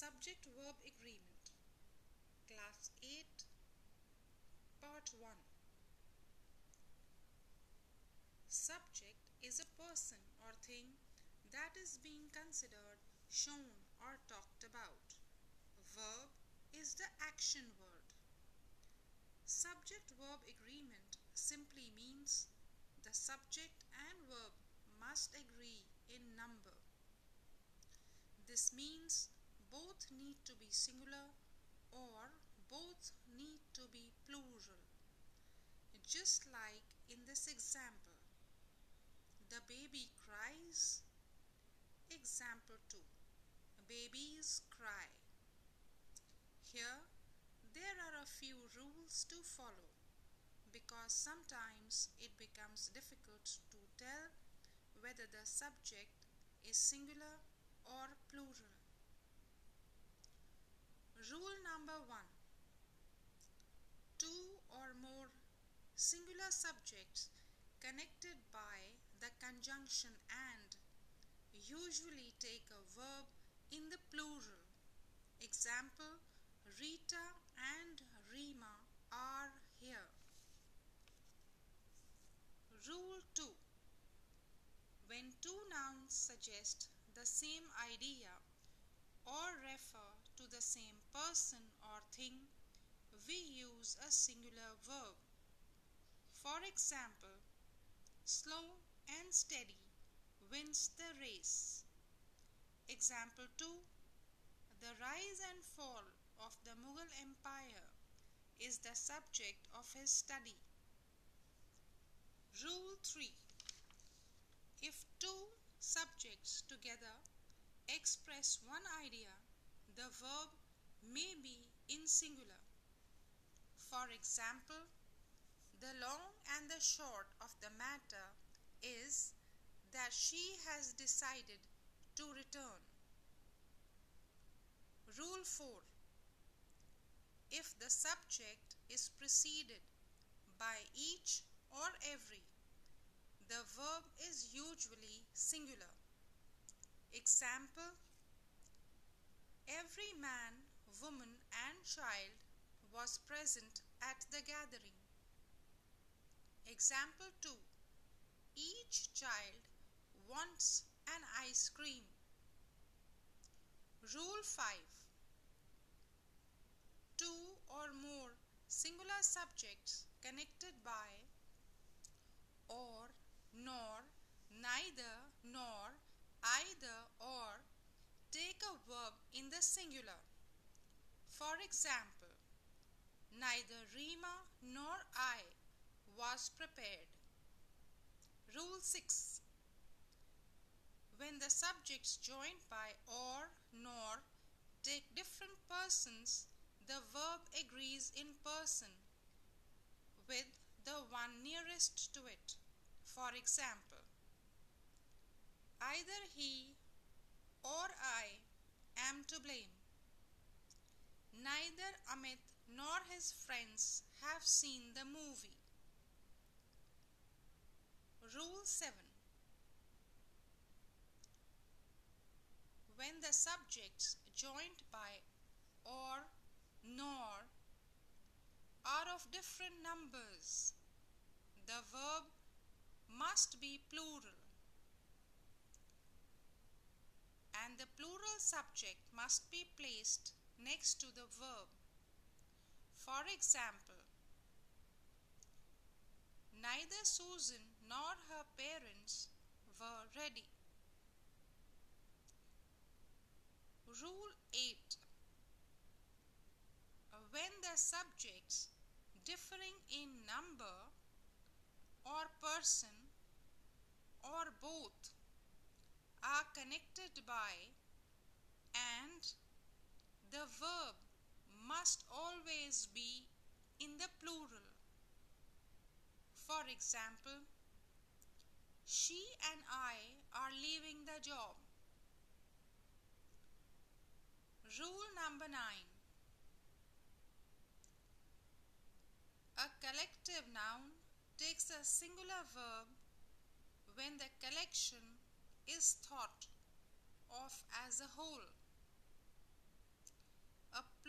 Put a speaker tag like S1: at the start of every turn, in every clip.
S1: Subject Verb Agreement Class 8 Part 1 Subject is a person or thing that is being considered, shown or talked about. Verb is the action word. Subject verb agreement simply means the subject and verb must agree in number. This means need to be singular or both need to be plural. Just like in this example, the baby cries. Example 2 Babies cry. Here, there are a few rules to follow because sometimes it becomes difficult to tell whether the subject is singular or plural. Rule number one Two or more singular subjects connected by the conjunction and usually take a verb in the plural. Example Rita and Rima are here. Rule 2 When two nouns suggest the same idea or refer to the same person or thing, we use a singular verb. For example, slow and steady wins the race. Example 2 The rise and fall of the Mughal Empire is the subject of his study. Rule 3 If two subjects together express one idea, the verb may be in singular. For example, the long and the short of the matter is that she has decided to return. Rule 4 If the subject is preceded by each or every, the verb is usually singular. Example Every man, woman, and child was present at the gathering. Example 2 Each child wants an ice cream. Rule 5 Two or more singular subjects connected by or, nor, neither, nor, either, or take a verb in the singular. For example, neither Rima nor I was prepared. Rule 6 When the subjects joined by or, nor take different persons, the verb agrees in person with the one nearest to it. For example, either he or I am to blame. Neither Amit nor his friends have seen the movie. Rule 7 When the subjects joined by or, nor are of different numbers, the verb must be plural and the plural subject must be placed next to the verb. For example, neither Susan nor her parents were ready. Rule 8 When the subjects differing in number or person or both are connected by the verb must always be in the plural. For example, she and I are leaving the job. Rule number 9 A collective noun takes a singular verb when the collection is thought of as a whole.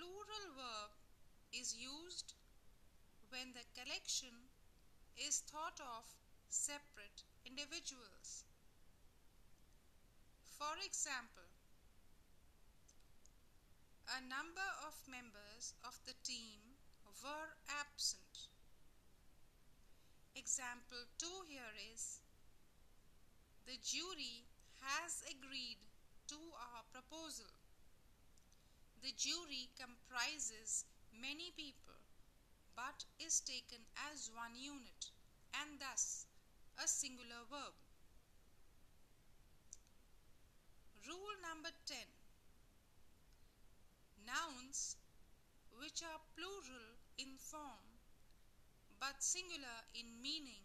S1: Plural verb is used when the collection is thought of separate individuals. For example, a number of members of the team were absent. Example 2 here is The jury has agreed to our proposal. The jury comprises many people but is taken as one unit and thus a singular verb. Rule number 10 Nouns which are plural in form but singular in meaning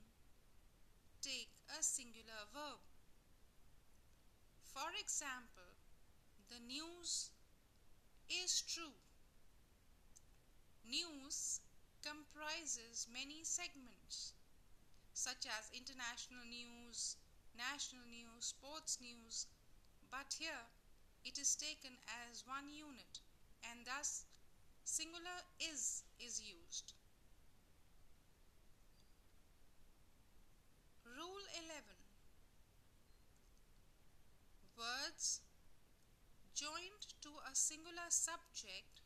S1: take a singular verb. For example, the news is true. News comprises many segments such as international news, national news, sports news, but here it is taken as one unit and thus singular is is used. Rule 11 Words a singular subject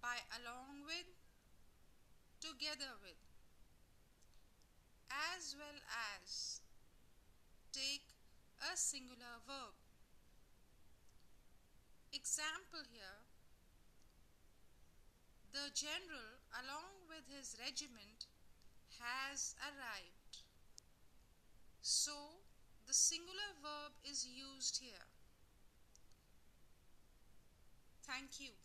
S1: by along with, together with, as well as take a singular verb. Example here The general, along with his regiment, has arrived. So, the singular verb is used here. Thank you.